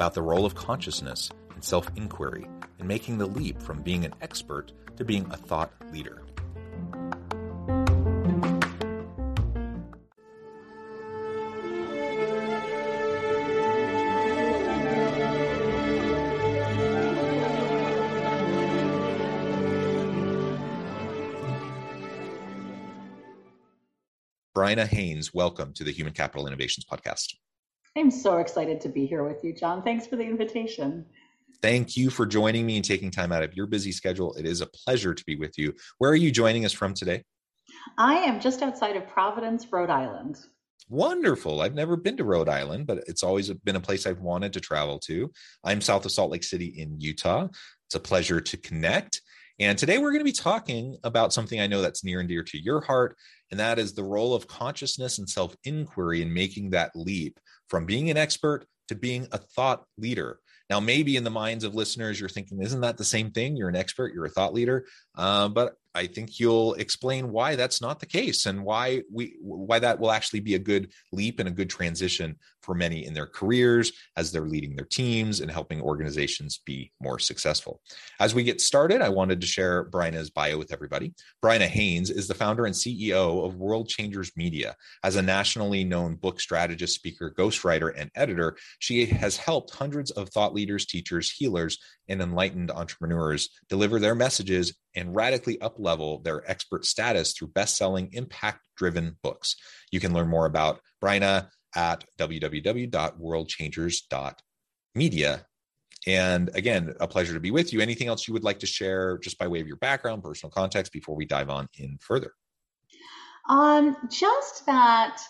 about the role of consciousness and self inquiry in making the leap from being an expert to being a thought leader. Bryna Haynes, welcome to the Human Capital Innovations Podcast. I'm so excited to be here with you, John. Thanks for the invitation. Thank you for joining me and taking time out of your busy schedule. It is a pleasure to be with you. Where are you joining us from today? I am just outside of Providence, Rhode Island. Wonderful. I've never been to Rhode Island, but it's always been a place I've wanted to travel to. I'm south of Salt Lake City in Utah. It's a pleasure to connect. And today we're going to be talking about something I know that's near and dear to your heart, and that is the role of consciousness and self inquiry in making that leap from being an expert to being a thought leader. Now, maybe in the minds of listeners, you're thinking, isn't that the same thing? You're an expert, you're a thought leader. Uh, but I think you'll explain why that's not the case and why we why that will actually be a good leap and a good transition for many in their careers as they're leading their teams and helping organizations be more successful. As we get started, I wanted to share Bryna's bio with everybody. Bryna Haynes is the founder and CEO of World Changers Media. As a nationally known book strategist, speaker, ghostwriter, and editor, she has helped hundreds of thought leaders, teachers, healers, and enlightened entrepreneurs deliver their messages and radically uplevel their expert status through best-selling impact-driven books. You can learn more about Bryna at www.worldchangers.media. And again, a pleasure to be with you. Anything else you would like to share just by way of your background, personal context before we dive on in further? Um, just that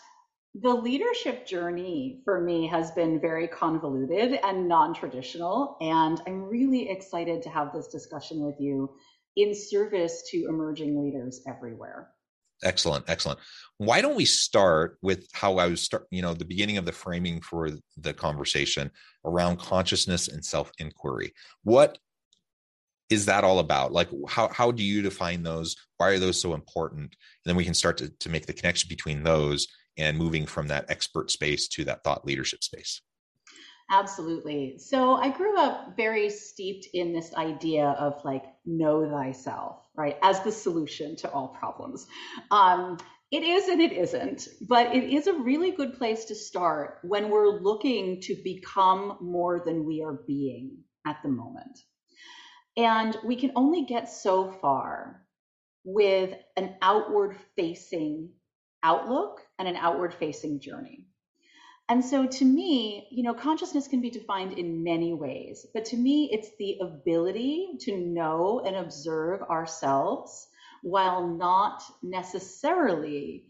the leadership journey for me has been very convoluted and non-traditional and i'm really excited to have this discussion with you in service to emerging leaders everywhere. Excellent excellent. Why don't we start with how i was start you know the beginning of the framing for the conversation around consciousness and self inquiry what is that all about? Like how, how do you define those? Why are those so important? And then we can start to, to make the connection between those and moving from that expert space to that thought leadership space Absolutely. So I grew up very steeped in this idea of like know thyself, right, as the solution to all problems. Um, it is and it isn't, but it is a really good place to start when we're looking to become more than we are being at the moment. And we can only get so far with an outward facing outlook and an outward facing journey. And so to me, you know, consciousness can be defined in many ways, but to me, it's the ability to know and observe ourselves while not necessarily,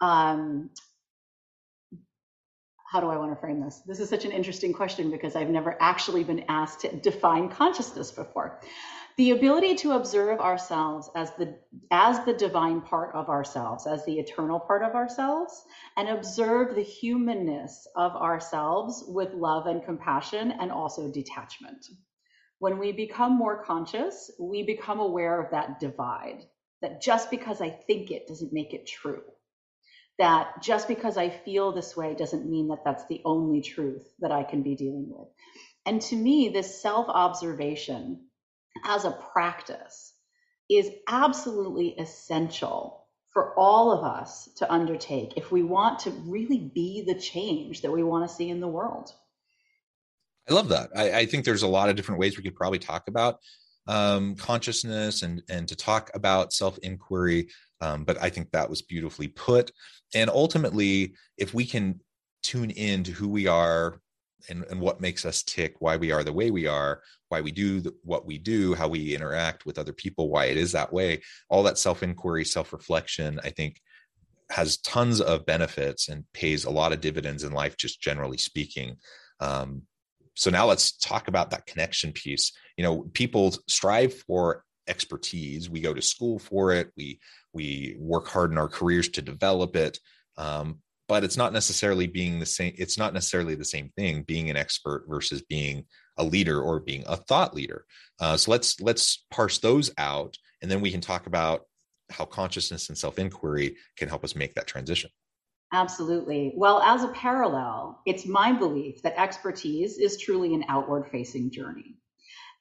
um, how do I want to frame this? This is such an interesting question because I've never actually been asked to define consciousness before the ability to observe ourselves as the as the divine part of ourselves as the eternal part of ourselves and observe the humanness of ourselves with love and compassion and also detachment. When we become more conscious we become aware of that divide that just because i think it doesn't make it true. That just because i feel this way doesn't mean that that's the only truth that i can be dealing with. And to me this self observation as a practice is absolutely essential for all of us to undertake if we want to really be the change that we want to see in the world. I love that. I, I think there's a lot of different ways we could probably talk about um, consciousness and and to talk about self inquiry. Um, but I think that was beautifully put. And ultimately, if we can tune in to who we are and, and what makes us tick, why we are the way we are, why we do what we do, how we interact with other people, why it is that way, all that self inquiry, self reflection, I think has tons of benefits and pays a lot of dividends in life, just generally speaking. Um, so now let's talk about that connection piece. You know, people strive for expertise. We go to school for it. We we work hard in our careers to develop it. Um, but it's not necessarily being the same it's not necessarily the same thing being an expert versus being a leader or being a thought leader. Uh, so let's let's parse those out and then we can talk about how consciousness and self-inquiry can help us make that transition. Absolutely. Well as a parallel it's my belief that expertise is truly an outward facing journey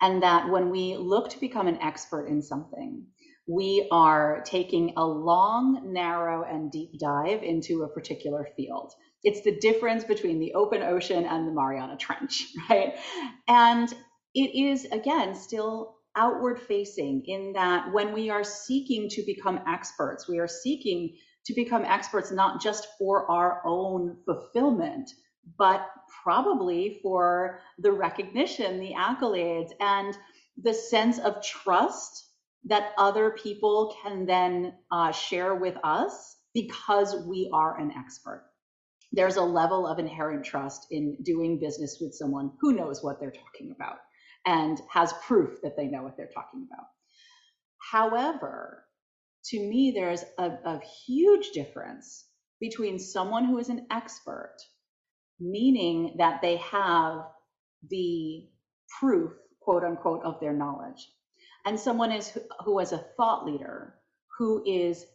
and that when we look to become an expert in something we are taking a long, narrow, and deep dive into a particular field. It's the difference between the open ocean and the Mariana Trench, right? And it is, again, still outward facing in that when we are seeking to become experts, we are seeking to become experts not just for our own fulfillment, but probably for the recognition, the accolades, and the sense of trust that other people can then uh, share with us because we are an expert. There's a level of inherent trust in doing business with someone who knows what they're talking about and has proof that they know what they're talking about. However, to me, there's a, a huge difference between someone who is an expert, meaning that they have the proof, quote unquote, of their knowledge, and someone is who is a thought leader who is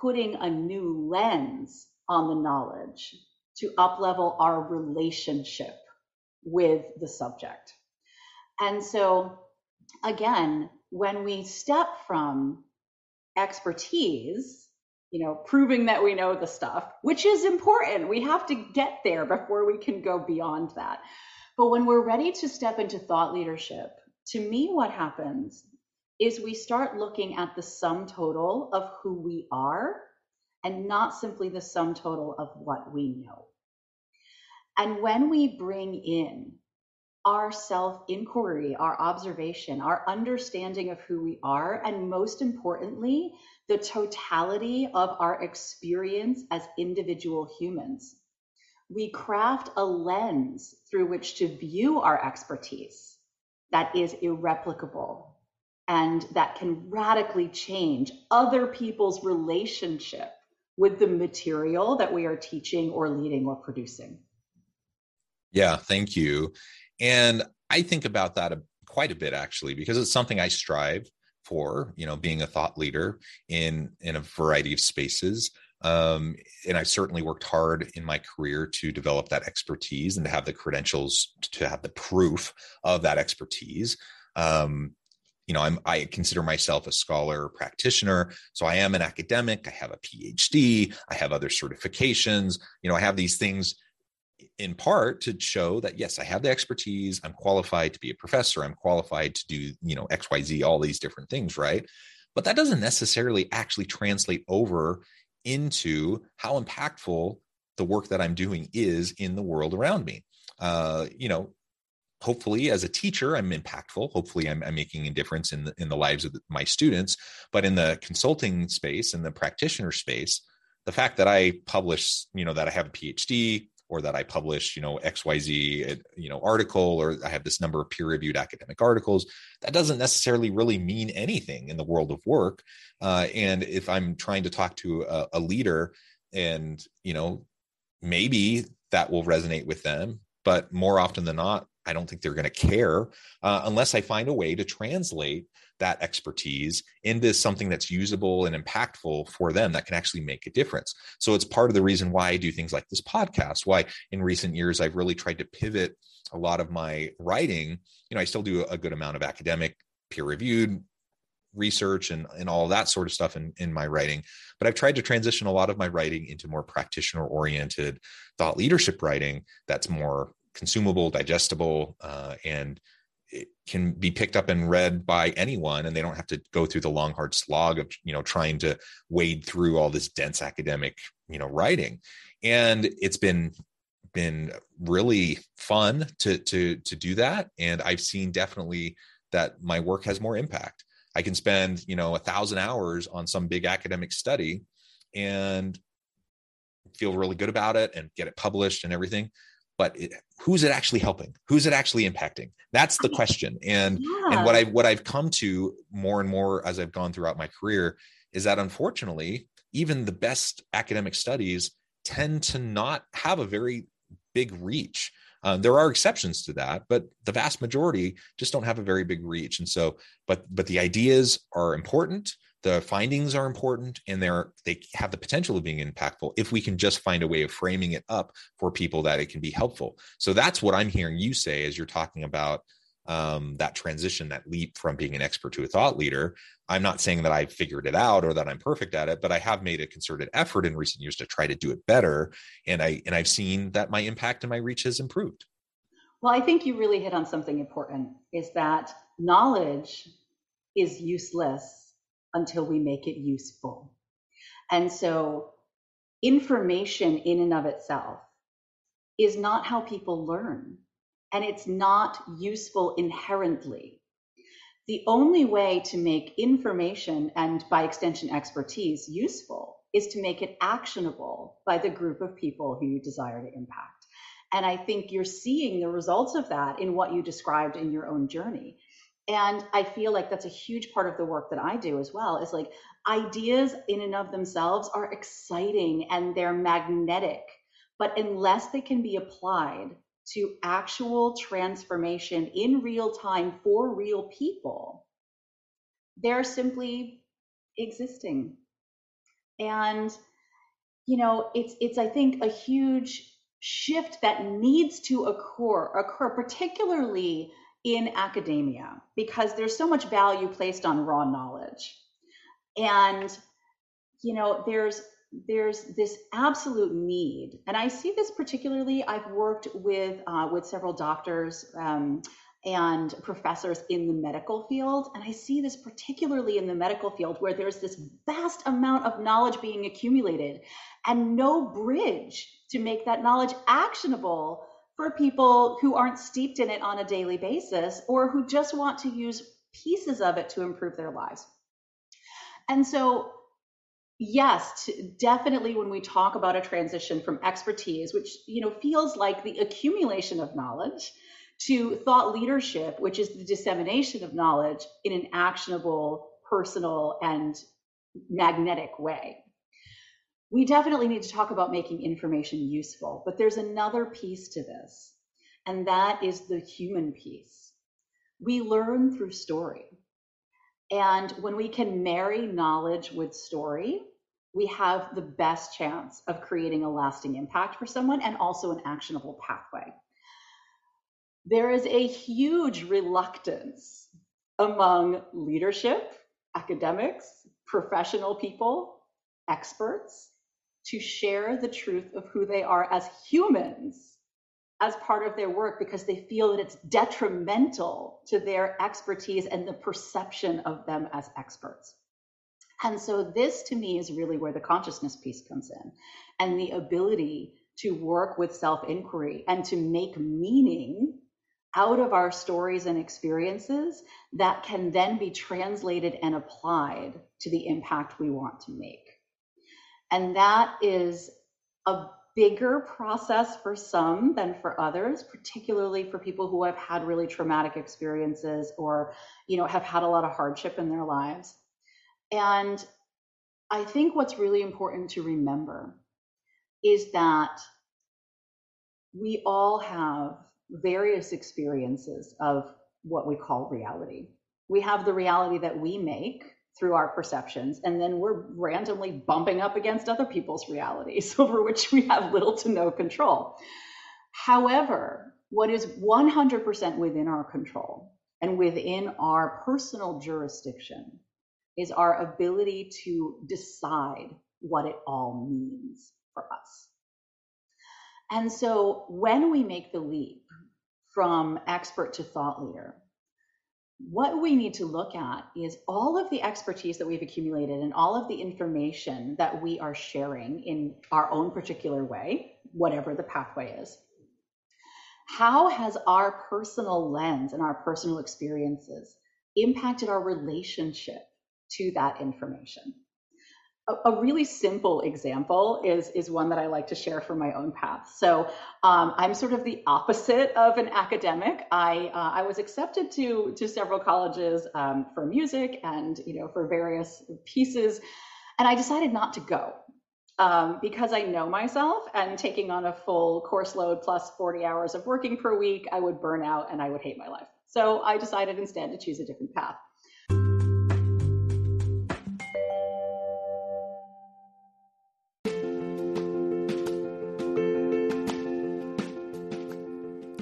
putting a new lens on the knowledge to uplevel our relationship with the subject. And so again, when we step from expertise, you know, proving that we know the stuff, which is important. We have to get there before we can go beyond that. But when we're ready to step into thought leadership, to me, what happens is we start looking at the sum total of who we are and not simply the sum total of what we know. And when we bring in our self inquiry, our observation, our understanding of who we are, and most importantly, the totality of our experience as individual humans, we craft a lens through which to view our expertise that is irreplicable and that can radically change other people's relationship with the material that we are teaching or leading or producing. Yeah, thank you. And I think about that quite a bit actually because it's something I strive for, you know, being a thought leader in in a variety of spaces. Um, and I've certainly worked hard in my career to develop that expertise and to have the credentials to have the proof of that expertise. Um, you know, I'm, I consider myself a scholar practitioner. So I am an academic. I have a PhD. I have other certifications. You know, I have these things in part to show that yes, I have the expertise. I'm qualified to be a professor. I'm qualified to do, you know, XYZ, all these different things, right? But that doesn't necessarily actually translate over into how impactful the work that I'm doing is in the world around me. Uh, you know, hopefully as a teacher i'm impactful hopefully i'm, I'm making a difference in the, in the lives of my students but in the consulting space and the practitioner space the fact that i publish you know that i have a phd or that i publish you know xyz uh, you know article or i have this number of peer reviewed academic articles that doesn't necessarily really mean anything in the world of work. Uh, and if i'm trying to talk to a, a leader and you know maybe that will resonate with them but more often than not I don't think they're going to care uh, unless I find a way to translate that expertise into something that's usable and impactful for them that can actually make a difference. So it's part of the reason why I do things like this podcast, why in recent years I've really tried to pivot a lot of my writing. You know, I still do a good amount of academic, peer reviewed research and, and all that sort of stuff in, in my writing. But I've tried to transition a lot of my writing into more practitioner oriented thought leadership writing that's more consumable, digestible, uh, and it can be picked up and read by anyone and they don't have to go through the long hard slog of you know trying to wade through all this dense academic you know writing. And it's been been really fun to to to do that. And i've seen definitely that my work has more impact. I can spend you know a thousand hours on some big academic study and feel really good about it and get it published and everything but it, who's it actually helping? Who's it actually impacting? That's the question. And yeah. and what i what i've come to more and more as i've gone throughout my career is that unfortunately even the best academic studies tend to not have a very big reach. Uh, there are exceptions to that but the vast majority just don't have a very big reach. And so but but the ideas are important the findings are important and they're they have the potential of being impactful if we can just find a way of framing it up for people that it can be helpful. So that's what i'm hearing you say as you're talking about um, that transition that leap from being an expert to a thought leader. I'm not saying that i've figured it out or that i'm perfect at it but i have made a concerted effort in recent years to try to do it better. And i and i've seen that my impact and my reach has improved. Well i think you really hit on something important is that knowledge is useless until we make it useful. And so, information in and of itself is not how people learn, and it's not useful inherently. The only way to make information and by extension expertise useful is to make it actionable by the group of people who you desire to impact. And I think you're seeing the results of that in what you described in your own journey and i feel like that's a huge part of the work that i do as well is like ideas in and of themselves are exciting and they're magnetic but unless they can be applied to actual transformation in real time for real people they're simply existing. And you know it's it's i think a huge shift that needs to occur occur particularly in academia because there's so much value placed on raw knowledge. And you know there's there's this absolute need and i see this particularly i've worked with uh, with several doctors um, and professors in the medical field and i see this particularly in the medical field where there's this vast amount of knowledge being accumulated and no bridge to make that knowledge actionable for people who aren't steeped in it on a daily basis or who just want to use pieces of it to improve their lives. And so, yes, definitely when we talk about a transition from expertise, which you know feels like the accumulation of knowledge, to thought leadership, which is the dissemination of knowledge in an actionable, personal, and magnetic way we definitely need to talk about making information useful, but there's another piece to this, and that is the human piece. We learn through story. And when we can marry knowledge with story, we have the best chance of creating a lasting impact for someone and also an actionable pathway. There is a huge reluctance among leadership, academics, professional people, experts to share the truth of who they are as humans as part of their work because they feel that it's detrimental to their expertise and the perception of them as experts. And so, this to me is really where the consciousness piece comes in and the ability to work with self inquiry and to make meaning out of our stories and experiences that can then be translated and applied to the impact we want to make. And that is a bigger process for some than for others, particularly for people who have had really traumatic experiences or, you know, have had a lot of hardship in their lives. And I think what's really important to remember is that we all have various experiences of what we call reality. We have the reality that we make, through our perceptions and then we're randomly bumping up against other people's realities over which we have little to no control however what is 100% within our control and within our personal jurisdiction is our ability to decide what it all means for us. And so when we make the leap from expert to thought leader, what we need to look at is all of the expertise that we've accumulated and all of the information that we are sharing in our own particular way, whatever the pathway is. How has our personal lens and our personal experiences impacted our relationship to that information? A, really simple example is is one that I like to share from my own path. So um, I'm sort of the opposite of an academic. I uh, I was accepted to to several colleges um, for music and you know for various pieces, and I decided not to go. Um, because I know myself and taking on a full course load plus 40 hours of working per week, I would burn out and I would hate my life. So I decided instead to choose a different path.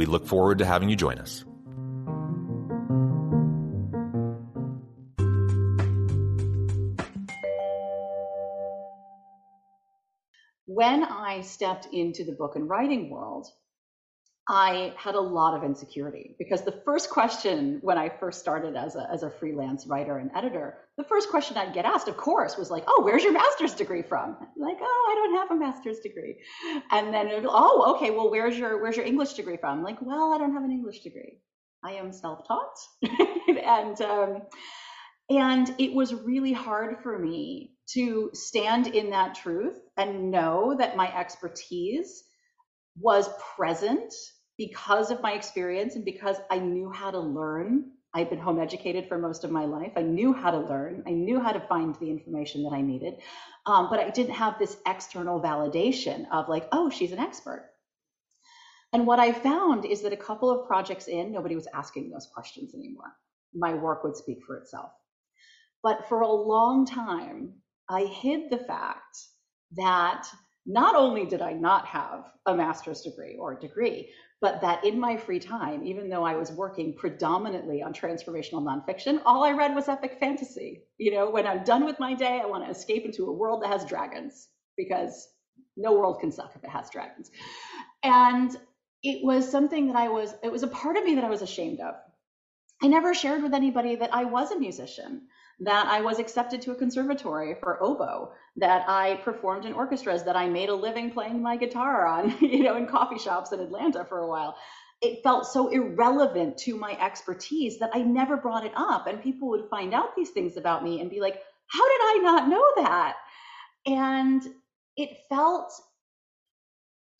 We look forward to having you join us. When I stepped into the book and writing world, I had a lot of insecurity because the first question when I first started as a, as a freelance writer and editor, the first question I'd get asked, of course, was like, oh, where's your master's degree from? Like, oh, I don't have a master's degree. And then, oh, okay, well, where's your, where's your English degree from? Like, well, I don't have an English degree. I am self-taught. and, um, and it was really hard for me to stand in that truth and know that my expertise was present because of my experience and because I knew how to learn. I'd been home educated for most of my life. I knew how to learn. I knew how to find the information that I needed. Um, but I didn't have this external validation of like, oh, she's an expert. And what I found is that a couple of projects in, nobody was asking those questions anymore. My work would speak for itself. But for a long time, I hid the fact that not only did I not have a master's degree or a degree, but that in my free time, even though I was working predominantly on transformational nonfiction, all I read was epic fantasy. You know, when I'm done with my day, I want to escape into a world that has dragons because no world can suck if it has dragons. And it was something that I was, it was a part of me that I was ashamed of. I never shared with anybody that I was a musician that I was accepted to a conservatory for oboe, that I performed in orchestras, that I made a living playing my guitar on, you know, in coffee shops in Atlanta for a while. It felt so irrelevant to my expertise that I never brought it up. And people would find out these things about me and be like, how did I not know that? And it felt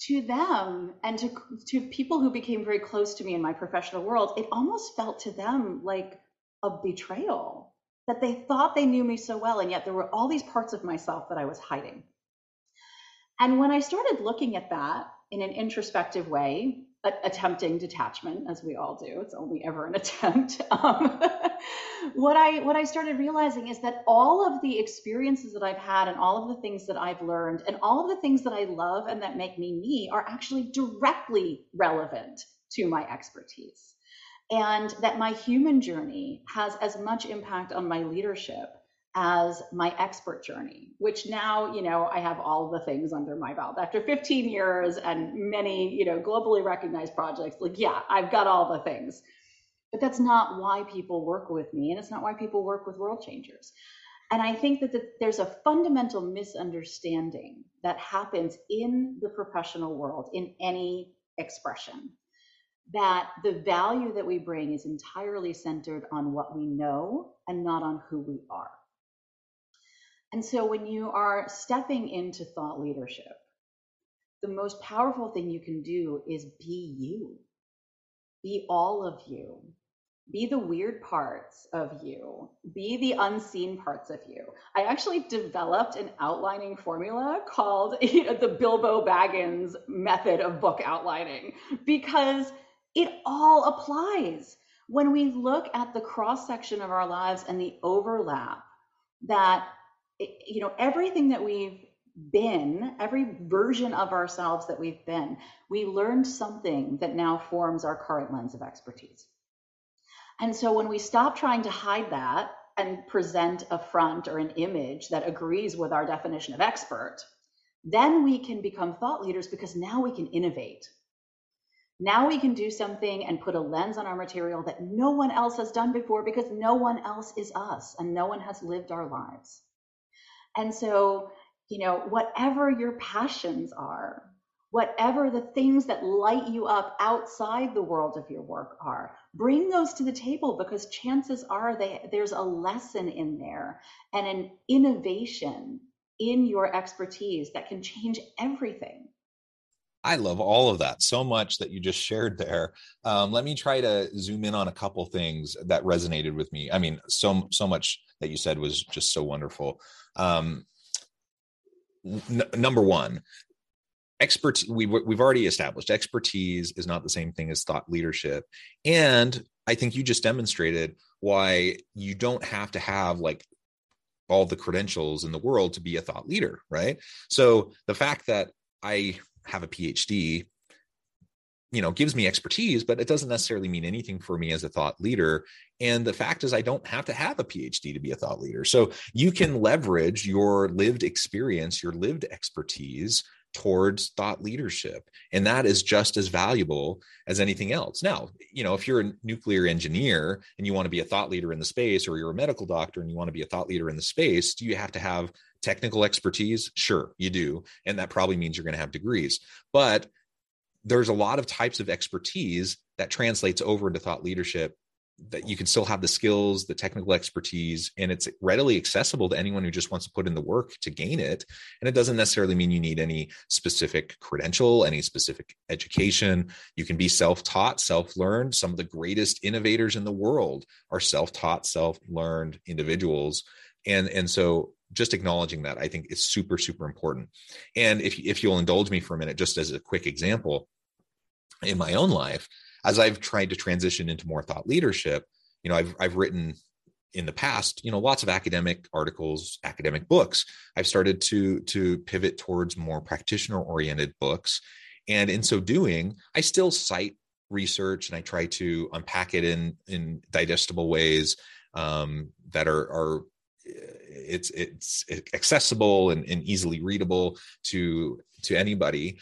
to them and to, to people who became very close to me in my professional world, it almost felt to them like a betrayal that they thought they knew me so well, and yet there were all these parts of myself that I was hiding. And when I started looking at that, in an introspective way, attempting detachment, as we all do. It's only ever an attempt. Um, what I what I started realizing is that all of the experiences that I've had, and all of the things that I've learned, and all of the things that I love and that make me me, are actually directly relevant to my expertise, and that my human journey has as much impact on my leadership as my expert journey, which now, you know, I have all the things under my belt. After 15 years and many, you know, globally recognized projects, like, yeah, I've got all the things. But that's not why people work with me, and it's not why people work with world changers. And I think that the, there's a fundamental misunderstanding that happens in the professional world, in any expression, that the value that we bring is entirely centered on what we know and not on who we are. And so when you are stepping into thought leadership, the most powerful thing you can do is be you. Be all of you. Be the weird parts of you. Be the unseen parts of you. I actually developed an outlining formula called you know, the Bilbo Baggins method of book outlining because it all applies. When we look at the cross section of our lives and the overlap that you know, everything that we've been, every version of ourselves that we've been, we learned something that now forms our current lens of expertise. And so when we stop trying to hide that and present a front or an image that agrees with our definition of expert, then we can become thought leaders because now we can innovate. Now we can do something and put a lens on our material that no one else has done before because no one else is us and no one has lived our lives. And so, you know, whatever your passions are, whatever the things that light you up outside the world of your work are, bring those to the table because chances are they, there's a lesson in there and an innovation in your expertise that can change everything. I love all of that so much that you just shared there. Um, let me try to zoom in on a couple things that resonated with me. I mean, so so much that you said was just so wonderful. Um, n- number one, experts we, we've already established expertise is not the same thing as thought leadership and i think you just demonstrated why you don't have to have like all the credentials in the world to be a thought leader right so the fact that i have a phd you know gives me expertise but it doesn't necessarily mean anything for me as a thought leader. And the fact is i don't have to have a phd to be a thought leader. So you can leverage your lived experience your lived expertise towards thought leadership. And that is just as valuable as anything else. Now you know if you're a nuclear engineer and you want to be a thought leader in the space or you're a medical doctor and you want to be a thought leader in the space do you have to have technical expertise sure you do and that probably means you're going to have degrees. But there's a lot of types of expertise that translates over into thought leadership that you can still have the skills the technical expertise and it's readily accessible to anyone who just wants to put in the work to gain it. And it doesn't necessarily mean you need any specific credential any specific education. You can be self-taught self-learned. Some of the greatest innovators in the world are self-taught self-learned individuals and and so just acknowledging that I think is super, super important. And if, if you'll indulge me for a minute, just as a quick example, in my own life, as I've tried to transition into more thought leadership, you know, I've, I've written in the past, you know, lots of academic articles, academic books. I've started to, to pivot towards more practitioner oriented books. And in so doing, I still cite research and I try to unpack it in, in digestible ways um, that are, are it's it's accessible and, and easily readable to to anybody.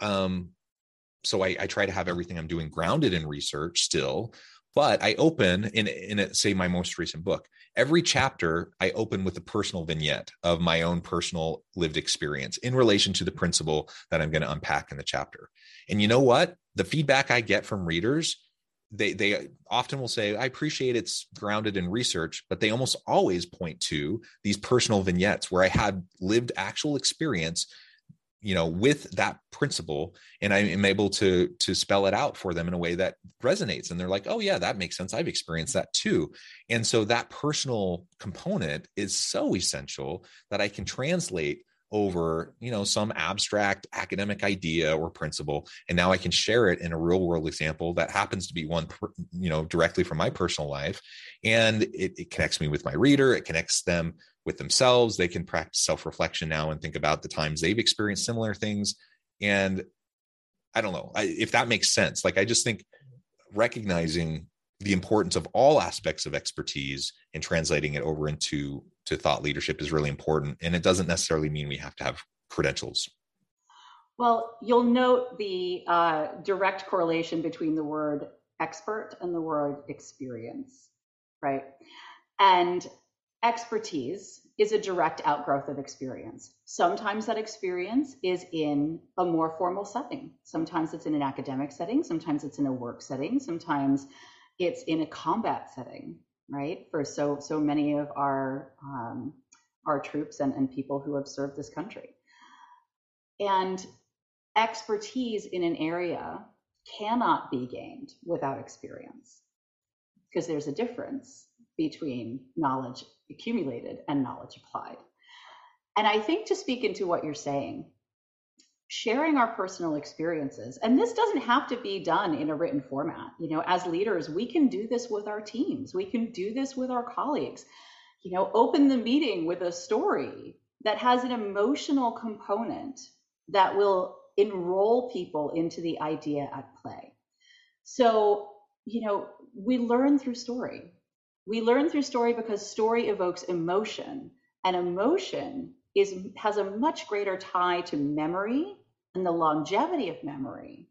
Um, so I, I try to have everything i'm doing grounded in research still but i open in in say my most recent book every chapter i open with a personal vignette of my own personal lived experience in relation to the principle that i'm going to unpack in the chapter. And you know what? The feedback i get from readers they they often will say i appreciate it's grounded in research but they almost always point to these personal vignettes where i had lived actual experience you know with that principle and i am able to to spell it out for them in a way that resonates and they're like oh yeah that makes sense. I've experienced that too. And so that personal component is so essential that i can translate over you know some abstract academic idea or principle and now i can share it in a real world example that happens to be one you know directly from my personal life. And it, it connects me with my reader it connects them with themselves. They can practice self-reflection now and think about the times they've experienced similar things. And i don't know I, if that makes sense like i just think recognizing the importance of all aspects of expertise and translating it over into to thought leadership is really important and it doesn't necessarily mean we have to have credentials. Well you'll note the uh, direct correlation between the word expert and the word experience right? And expertise is a direct outgrowth of experience. Sometimes that experience is in a more formal setting. Sometimes it's in an academic setting. Sometimes it's in a work setting. Sometimes it's in a combat setting, right? For so so many of our um, our troops and, and people who have served this country. And expertise in an area cannot be gained without experience because there's a difference between knowledge accumulated and knowledge applied. And I think to speak into what you're saying, sharing our personal experiences. And this doesn't have to be done in a written format. You know as leaders we can do this with our teams. We can do this with our colleagues. You know open the meeting with a story that has an emotional component that will enroll people into the idea at play. So you know we learn through story. We learn through story because story evokes emotion and emotion is has a much greater tie to memory and the longevity of memory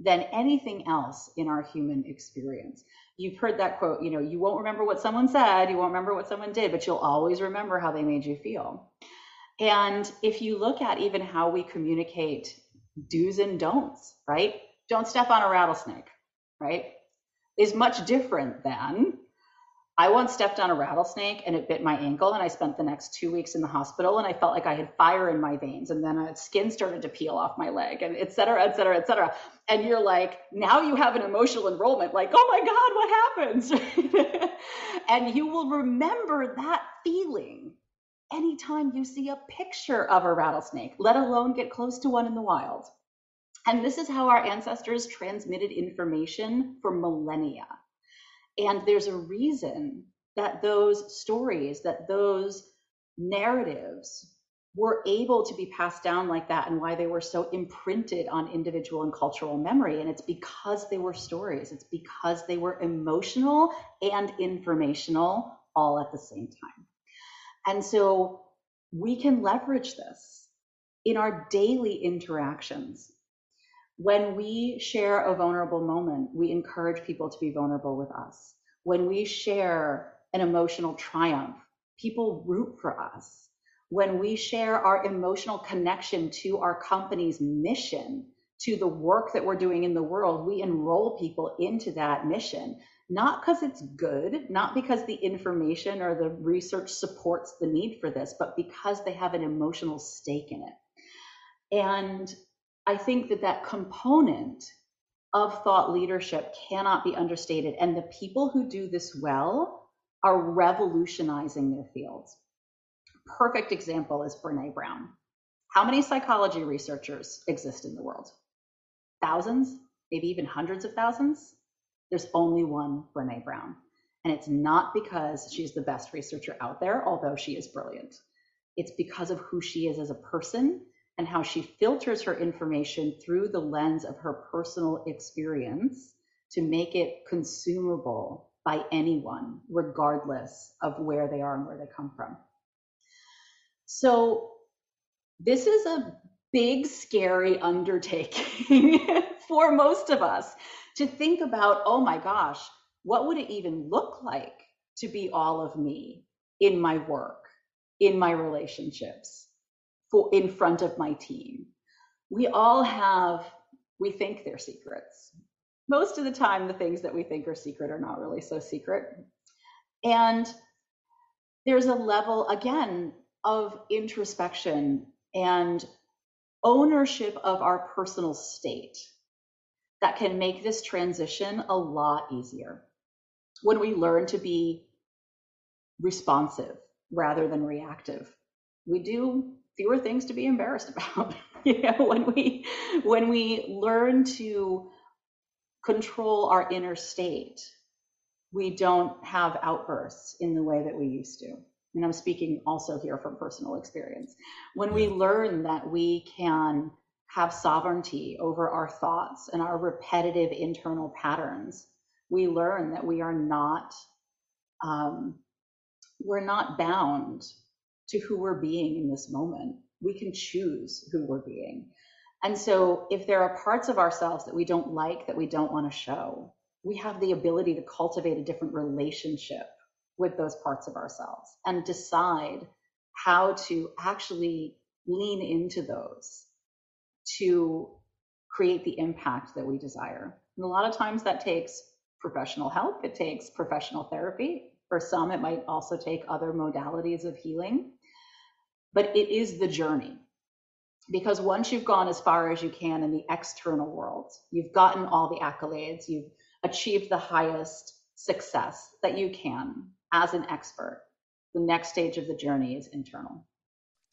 than anything else in our human experience. You've heard that quote, you know, you won't remember what someone said, you won't remember what someone did, but you'll always remember how they made you feel. And if you look at even how we communicate do's and don'ts, right? Don't step on a rattlesnake, right? Is much different than I once stepped on a rattlesnake and it bit my ankle, and I spent the next two weeks in the hospital, and I felt like I had fire in my veins, and then a skin started to peel off my leg, and et cetera, et cetera, et cetera. And you're like, now you have an emotional enrollment, like, oh my God, what happens? and you will remember that feeling anytime you see a picture of a rattlesnake, let alone get close to one in the wild. And this is how our ancestors transmitted information for millennia. And there's a reason that those stories, that those narratives were able to be passed down like that and why they were so imprinted on individual and cultural memory. And it's because they were stories, it's because they were emotional and informational all at the same time. And so we can leverage this in our daily interactions. When we share a vulnerable moment, we encourage people to be vulnerable with us. When we share an emotional triumph, people root for us. When we share our emotional connection to our company's mission, to the work that we're doing in the world, we enroll people into that mission, not because it's good, not because the information or the research supports the need for this, but because they have an emotional stake in it. And I think that that component of thought leadership cannot be understated. And the people who do this well are revolutionizing their fields. Perfect example is Brene Brown. How many psychology researchers exist in the world? Thousands, maybe even hundreds of thousands? There's only one Brene Brown. And it's not because she's the best researcher out there, although she is brilliant. It's because of who she is as a person and how she filters her information through the lens of her personal experience to make it consumable by anyone, regardless of where they are and where they come from. So, this is a big, scary undertaking for most of us to think about oh my gosh, what would it even look like to be all of me in my work, in my relationships? For in front of my team. We all have, we think they're secrets. Most of the time, the things that we think are secret are not really so secret. And there's a level, again, of introspection and ownership of our personal state that can make this transition a lot easier. When we learn to be responsive rather than reactive, we do fewer things to be embarrassed about. you know, when we when we learn to control our inner state, we don't have outbursts in the way that we used to. And I'm speaking also here from personal experience. When we learn that we can have sovereignty over our thoughts and our repetitive internal patterns, we learn that we are not um, we're not bound to who we're being in this moment. We can choose who we're being. And so if there are parts of ourselves that we don't like, that we don't want to show, we have the ability to cultivate a different relationship with those parts of ourselves and decide how to actually lean into those to create the impact that we desire. And a lot of times that takes professional help, it takes professional therapy. For some, it might also take other modalities of healing. But it is the journey. Because once you've gone as far as you can in the external world, you've gotten all the accolades, you've achieved the highest success that you can as an expert. The next stage of the journey is internal.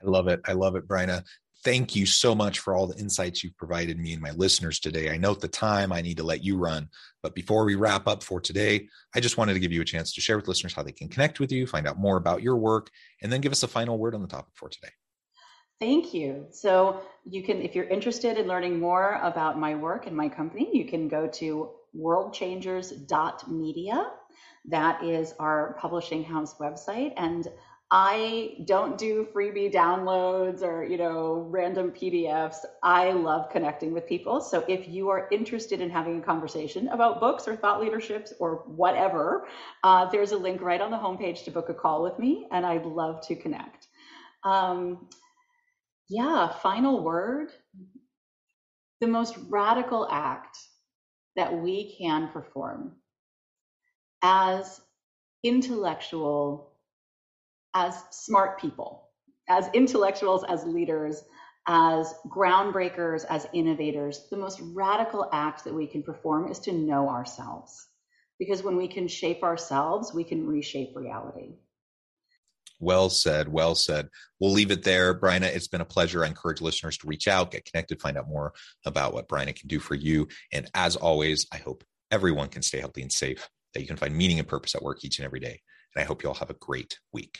I love it. I love it, Bryna. Thank you so much for all the insights you've provided me and my listeners today. I note the time I need to let you run. But before we wrap up for today, I just wanted to give you a chance to share with listeners how they can connect with you, find out more about your work, and then give us a final word on the topic for today. Thank you. So, you can, if you're interested in learning more about my work and my company, you can go to worldchangers.media. That is our publishing house website. And I don't do freebie downloads or, you know, random PDFs. I love connecting with people. So if you are interested in having a conversation about books or thought leaderships or whatever, uh, there's a link right on the homepage to book a call with me, and I'd love to connect. Um, yeah, final word. The most radical act that we can perform as intellectual as smart people, as intellectuals, as leaders, as groundbreakers, as innovators, the most radical act that we can perform is to know ourselves. Because when we can shape ourselves, we can reshape reality. Well said. Well said. We'll leave it there. Bryna, it's been a pleasure. I encourage listeners to reach out, get connected, find out more about what Bryna can do for you. And as always, I hope everyone can stay healthy and safe, that you can find meaning and purpose at work each and every day. And I hope you all have a great week.